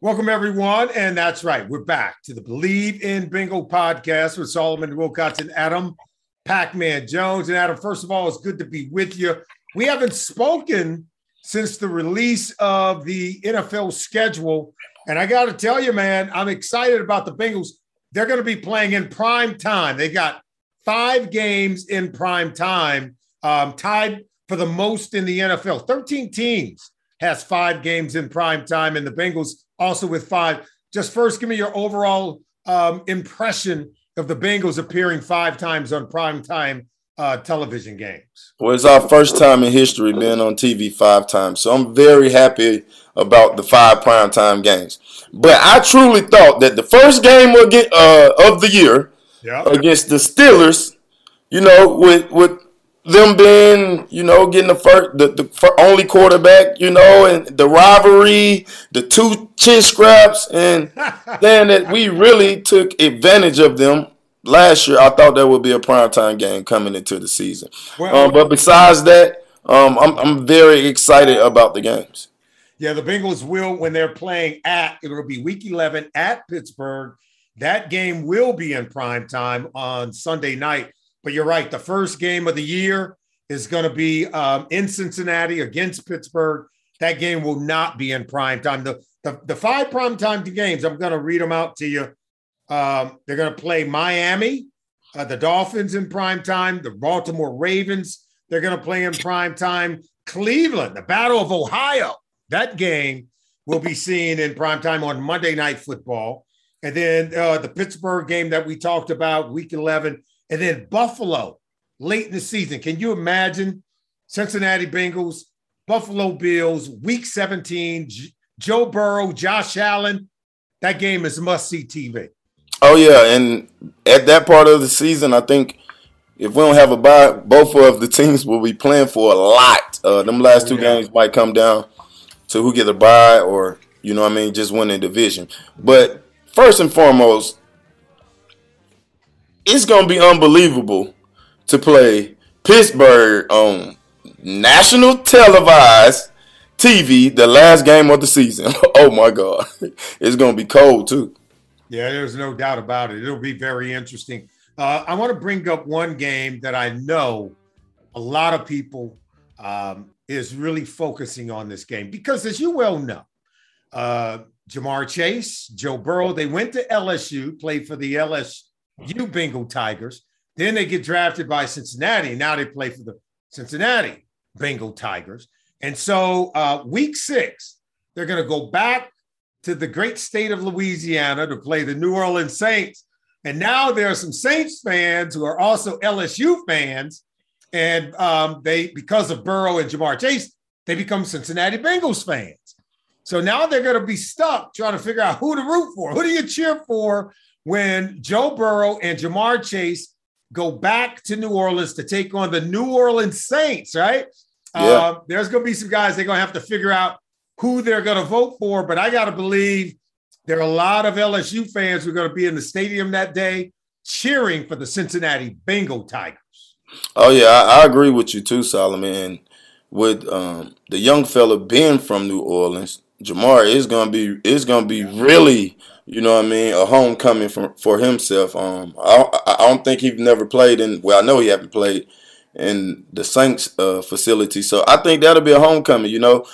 Welcome, everyone. And that's right. We're back to the Bleav in Bingo podcast with Solomon Wilcox and Adam Pac Man Jones. And Adam, first of all, it's good to be with you. We haven't spoken since the release of the NFL schedule. And I got to tell you, man, I'm excited about the Bengals. They're going to be playing in prime time. They got five games in prime time, um, tied for the most in the NFL. 13 teams has five games in prime time, and the Bengals also with five. Just first, give me your overall um, impression of the Bengals appearing five times on prime time uh, television games. Well, it's our first time in history being on TV five times, so I'm very happy about the five primetime games. But I truly thought that the first game of, uh, of the year Yeah. against the Steelers, you know, with with them being, you know, getting the first, the, the only quarterback, you know, and the rivalry, the two chin scraps, and then that we really took advantage of them last year. I thought that would be a primetime game coming into the season. Well- um, but besides that, um, I'm I'm very excited about the games. Yeah, the Bengals will, when they're playing at, it'll be week 11 at Pittsburgh. That game will be in prime time on Sunday night. But you're right, the first game of the year is going to be um, in Cincinnati against Pittsburgh. That game will not be in prime time. The, the, the five prime time games, I'm going to read them out to you. Um, they're going to play Miami, uh, the Dolphins in prime time, the Baltimore Ravens, they're going to play in prime time. Cleveland, the Battle of Ohio, that game will be seen in prime time on Monday Night Football. And then uh, the Pittsburgh game that we talked about, week 11, and then Buffalo late in the season. Can you imagine Cincinnati Bengals, Buffalo Bills, week 17, J- Joe Burrow, Josh Allen? That game is must see TV. Oh yeah, and at that part of the season, I think if we don't have a bye, both of the teams will be playing for a lot. Uh, them last two Yeah. games might come down to who get a bye or you know what I mean, just win the division. But first and foremost, it's gonna be unbelievable to play Pittsburgh on national televised TV the last game of the season. oh my god, it's gonna be cold too. Yeah, there's no doubt about it. It'll be very interesting. Uh, I want to bring up one game that I know a lot of people um, is really focusing on this game because, as you well know, uh, Ja'Marr Chase, Joe Burrow, they went to LSU, played for the LSU Bengal Tigers. Then they get drafted by Cincinnati. Now they play for the Cincinnati Bengal Tigers. And so, uh, week six, they're going to go back to the great state of Louisiana to play the New Orleans Saints. And now there are some Saints fans who are also LSU fans. And um, they, because of Burrow and Ja'Marr Chase, they become Cincinnati Bengals fans. So now they're going to be stuck trying to figure out who to root for. Who do you cheer for when Joe Burrow and Ja'Marr Chase go back to New Orleans to take on the New Orleans Saints, right? Yeah. Uh, there's going to be some guys they're going to have to figure out who they're going to vote for. But I got to believe there are a lot of LSU fans who are going to be in the stadium that day cheering for the Cincinnati Bengal Tigers. Oh yeah, I, I agree with you too, Solomon. And with um, the young fella being from New Orleans, Ja'Marr is gonna be is gonna be really, you know what I mean, a homecoming for for himself. Um, I I don't think he's never played in. Well, I know he haven't played in the Saints uh, facility, so I think that'll be a homecoming. You know,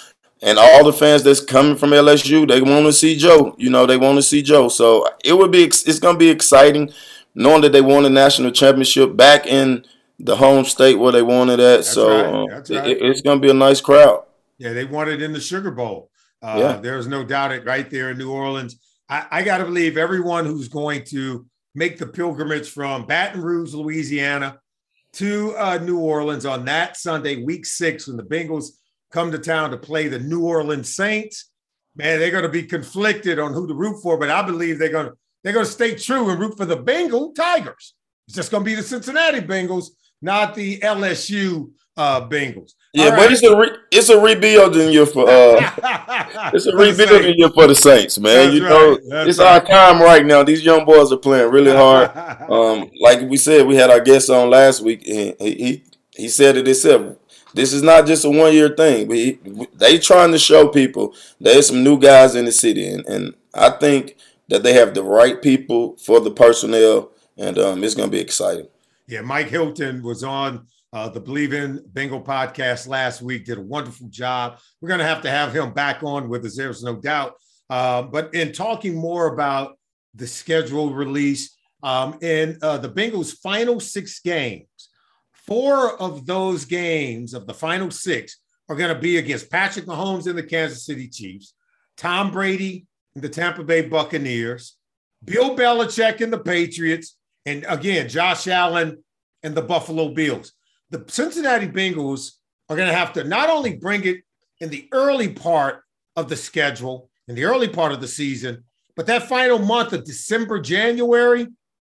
and all the fans that's coming from LSU, they want to see Joe. You know, they want to see Joe. So it would be it's gonna be exciting knowing that they won the national championship back in the home state where they it at. That's so right, um, right. it- it's gonna be a nice crowd. Yeah, they won it in the Sugar Bowl. Uh, Yeah. There's no doubt it right there in New Orleans. I, I got to believe everyone who's going to make the pilgrimage from Baton Rouge, Louisiana to uh, New Orleans on that Sunday, week six, when the Bengals come to town to play the New Orleans Saints. Man, they're going to be conflicted on who to root for, but I believe they're going to they're going to stay true and root for the Bengal Tigers. It's just going to be the Cincinnati Bengals, not the LSU uh, Bengals. Yeah, but right. it's a re- it's a rebuilding year for uh it's a rebuilding year for the Saints, man. That's you know, That's it's right. our time right now. These young boys are playing really hard. Um, like we said, we had our guest on last week, and he he, he said it himself. This is not just a one year thing. We, they trying to show people there's some new guys in the city, and, and I think that they have the right people for the personnel, and um, it's going to be exciting. Yeah, Mike Hilton was on uh, the Bleav in Bengal podcast last week, did a wonderful job. We're going to have to have him back on with us, there's no doubt. Uh, but in talking more about the schedule release, um, in uh, the Bengals' final six games, four of those games of the final six are going to be against Patrick Mahomes and the Kansas City Chiefs, Tom Brady and the Tampa Bay Buccaneers, Bill Belichick and the Patriots, and again, Josh Allen and the Buffalo Bills. The Cincinnati Bengals are going to have to not only bring it in the early part of the schedule, in the early part of the season, but that final month of December, January,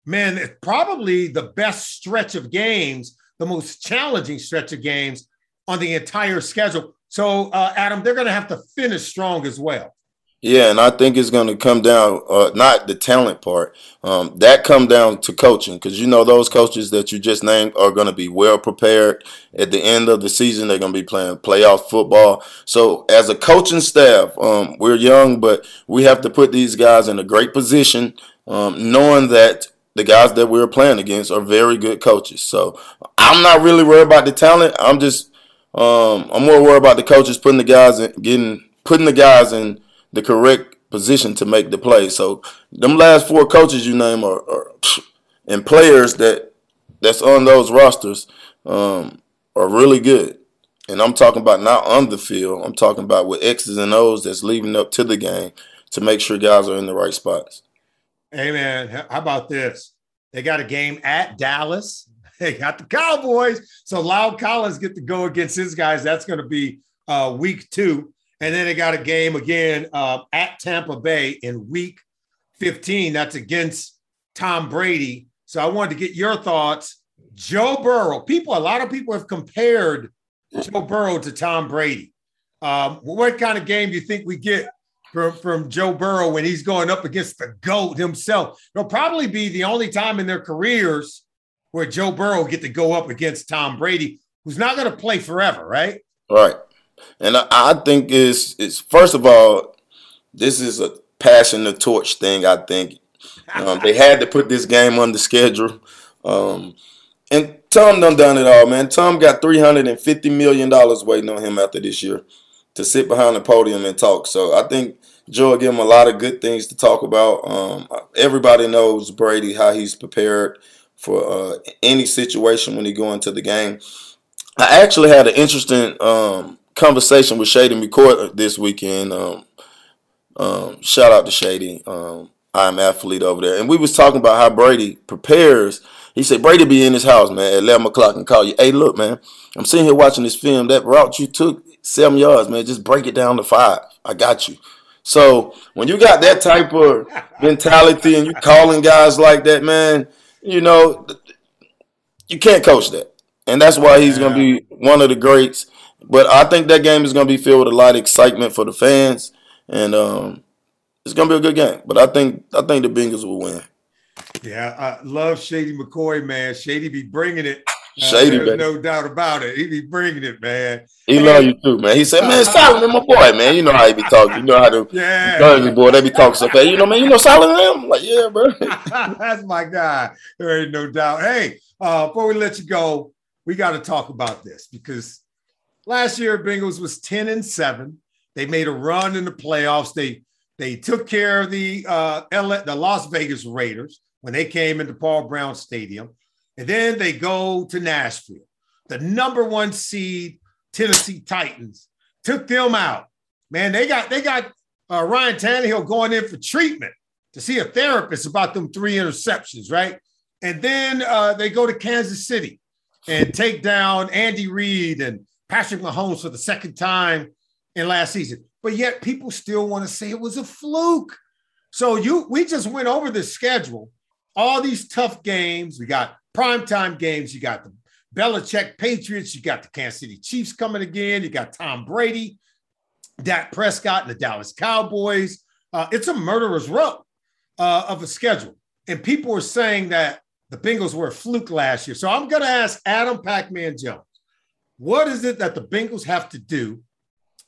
man, it's probably the best stretch of games, the most challenging stretch of games on the entire schedule. So, uh, Adam, they're going to have to finish strong as well. Yeah, and I think it's going to come down, uh, not the talent part. Um, that come down to coaching because you know those coaches that you just named are going to be well prepared at the end of the season. They're going to be playing playoff football. So as a coaching staff, um, we're young, but we have to put these guys in a great position, um, knowing that the guys that we're playing against are very good coaches. So I'm not really worried about the talent. I'm just um, I'm more worried about the coaches putting the guys in, getting putting the guys in the correct position to make the play. So them last four coaches you name are, are and players that that's on those rosters um, are really good. And I'm talking about not on the field. I'm talking about with X's and O's that's leading up to the game to make sure guys are in the right spots. Hey man, how about this? They got a game at Dallas. They got the Cowboys. So La'el Collins get to go against his guys. That's going to be uh, week two. And then they got a game again uh, at Tampa Bay in week 15. That's against Tom Brady. So I wanted to get your thoughts. Joe Burrow. People, a lot of people have compared Joe Burrow to Tom Brady. Um, what kind of game do you think we get from, from Joe Burrow when he's going up against the GOAT himself? It'll probably be the only time in their careers where Joe Burrow get to go up against Tom Brady, who's not going to play forever, right? Right. And I, I think it's it's first of all, this is a passing the torch thing. I think um, they had to put this game on the schedule. Um, and Tom done done it all, man. Tom got three hundred and fifty million dollars waiting on him after this year to sit behind the podium and talk. So I think Joe give him a lot of good things to talk about. Um, everybody knows Brady how he's prepared for uh, any situation when he go into the game. I actually had an interesting um, conversation with Shady McCoy this weekend. Um, um, shout out to Shady. Um, I'm athlete over there, and we was talking about how Brady prepares. He said Brady be in his house, man, at 11 o'clock and call you. Hey, look, man, I'm sitting here watching this film. That route you took, seven yards, man. Just break it down to five. I got you. So when you got that type of mentality and you calling guys like that, man, you know you can't coach that, and that's why he's going to be one of the greats. But I think that game is going to be filled with a lot of excitement for the fans, and um, it's going to be a good game. But I think I think the Bengals will win. Yeah, I love Shady McCoy, man. Shady be bringing it. Uh, Shady, no doubt about it. He be bringing it, man. He love you too, man. He said, "Man, Solomon, my boy, man. You know how he be talking. You know how to Yeah. Jersey boy. They be talking so fast. You know, man. You know Solomon. I'm like, yeah, bro. That's my guy. There ain't no doubt. Hey, uh, before we let you go, we got to talk about this because last year Bengals was 10 and 7. They made a run in the playoffs. They they took care of the uh LA, the Las Vegas Raiders when they came into Paul Brown Stadium. And then they go to Nashville. The number one seed Tennessee Titans took them out man, they got they got uh, Ryan Tannehill going in for treatment to see a therapist about them three interceptions, right? And then uh, they go to Kansas City and take down Andy Reid and Patrick Mahomes for the second time in last season. But yet people still want to say it was a fluke. So you we just went over the schedule, all these tough games. We got primetime games. You got the Belichick Patriots. You got the Kansas City Chiefs coming again. You got Tom Brady, Dak Prescott, and the Dallas Cowboys. Uh, it's a murderer's row uh, of a schedule. And people are saying that the Bengals were a fluke last year. So I'm going to ask Adam Pac Man Jones, what is it that the Bengals have to do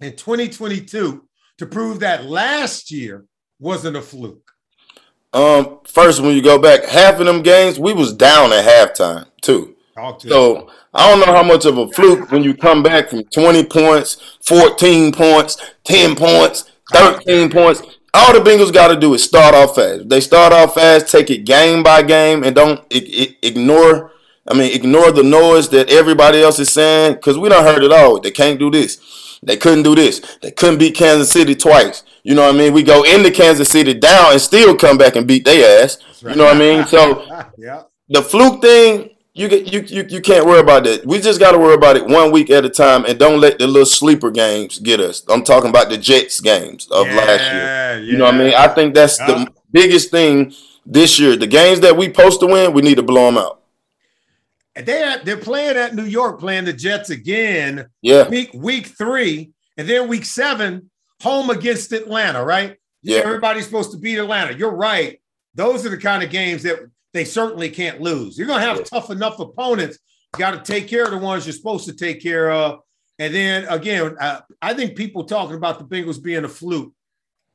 in 2022 to prove that last year wasn't a fluke? Um, first, when you go back, half of them games we was down at halftime too. So I don't know how much of a fluke when you come back from 20 points, 14 points, 10 points, 13 points. All the Bengals got to do is start off fast. They start off fast, take it game by game, and don't i- i- ignore. I mean, ignore the noise that everybody else is saying because we don't heard it all. They can't do this. They couldn't do this. They couldn't beat Kansas City twice. You know what I mean? We go into Kansas City down and still come back and beat their ass. You know what I mean? So yeah. the fluke thing, you get you you, you can't worry about that. We just got to worry about it one week at a time, and don't let the little sleeper games get us. I'm talking about the Jets games of last year. Yeah, You know what I mean? I think that's Yeah. the biggest thing this year. The games that we post to win, we need to blow them out. They're they're playing at New York, playing the Jets again. Yeah, Week week three, and then week seven, home against Atlanta. Right? Yeah. Everybody's supposed to beat Atlanta. You're right. Those are the kind of games that they certainly can't lose. You're gonna have Yeah. tough enough opponents. You got to take care of the ones you're supposed to take care of. And then again, uh, I think people talking about the Bengals being a fluke.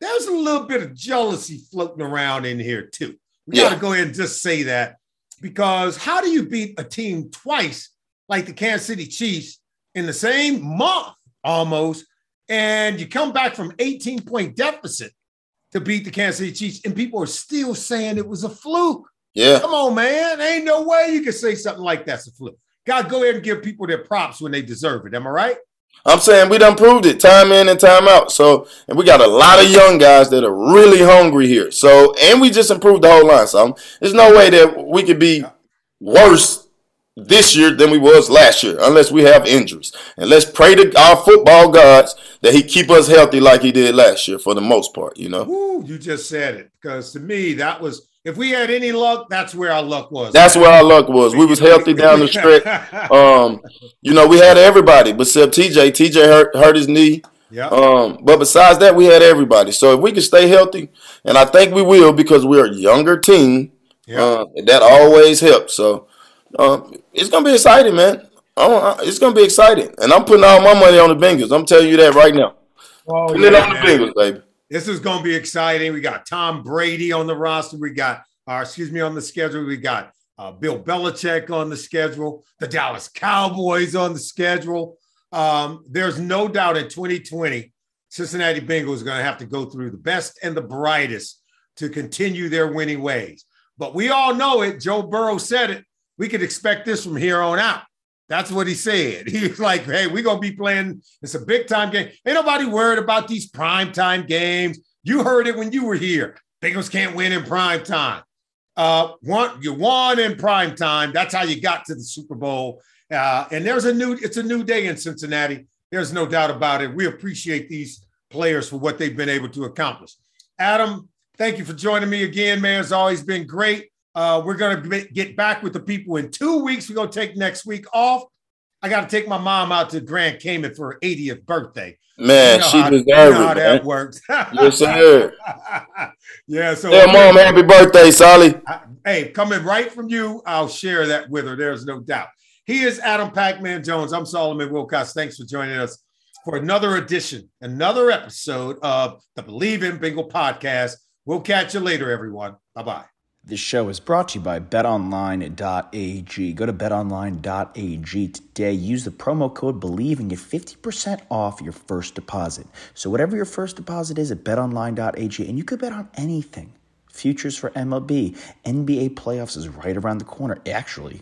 There's a little bit of jealousy floating around in here too. We got to go ahead and just say that because how do you beat a team twice like the Kansas City Chiefs in the same month almost, and you come back from 18 point deficit to beat the Kansas City Chiefs, and people are still saying it was a fluke? yeah, Come on, man. Ain't no way you can say something like that's a fluke. God, go ahead and give people their props when they deserve it. Am I right? I'm saying we done proved it time in and time out. So, and we got a lot of young guys that are really hungry here. So, and we just improved the whole line. So, there's no way that we could be worse this year than we was last year, unless we have injuries. And let's pray to our football gods that he keep us healthy like he did last year for the most part. You know, Woo, you just said it. Because to me, that was, if we had any luck, that's where our luck was. that's where our luck was. We was healthy down the stretch. Um, you know, we had everybody except TJ. TJ hurt hurt his knee. yeah. Um, but besides that, we had everybody. So if we can stay healthy, and I think we will because we're a younger team, Yeah. uh, that always helps. So um, it's gonna be exciting, man. Oh, it's gonna be exciting, and I'm putting all my money on the Bengals. I'm telling you that right now. Oh, Putting it yeah, on the. Bengals, baby. This is going to be exciting. We got Tom Brady on the roster. We got, uh, excuse me, on the schedule. We got uh, Bill Belichick on the schedule. The Dallas Cowboys on the schedule. Um, there's no doubt in 2020, Cincinnati Bengals are going to have to go through the best and the brightest to continue their winning ways. But we all know it. Joe Burrow said it. We could expect this from here on out. That's what he said. He was like, hey, we're going to be playing. It's a big time game. Ain't nobody worried about these prime time games. You heard it when you were here. Bengals can't win in prime time. Uh, one, you won in prime time. That's how you got to the Super Bowl. Uh, and there's a new, it's a new day in Cincinnati. There's no doubt about it. We appreciate these players for what they've been able to accomplish. Adam, thank you for joining me again, man. It's always been great. Uh, we're going to get back with the people in two weeks. We're going to take next week off. I got to take my mom out to Grand Cayman for her 80th birthday. Man, You know she how- you deserves know it, how man. that works. Yes, sir. yeah. So, Tell mom happy birthday, Sally. I- hey, coming right from you, I'll share that with her. There's no doubt. He is Adam Pac-Man Jones. I'm Solomon Wilcox. Thanks for joining us for another edition, another episode of the Bleav in Bingo podcast. We'll catch you later, everyone. Bye bye. This show is brought to you by betonline.ag. Go to betonline.ag today. Use the promo code BLEAV and get 50% off your first deposit. So, whatever your first deposit is at betonline.ag, and you could bet on anything. Futures for MLB, NBA playoffs is right around the corner. Actually,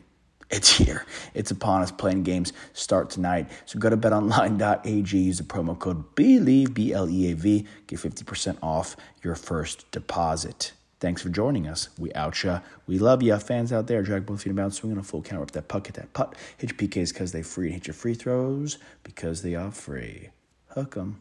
It's here. It's upon us. Playing games start tonight. So go to betonline.ag. Use the promo code BLEAV, B L E A V. Get 50% off your first deposit. Thanks for joining us. We out ya. We love ya. Fans out there, drag both feet about, swing on a full counter up that puck, hit that putt. Hit your PKs because they free and hit your free throws because they are free. Hook 'em.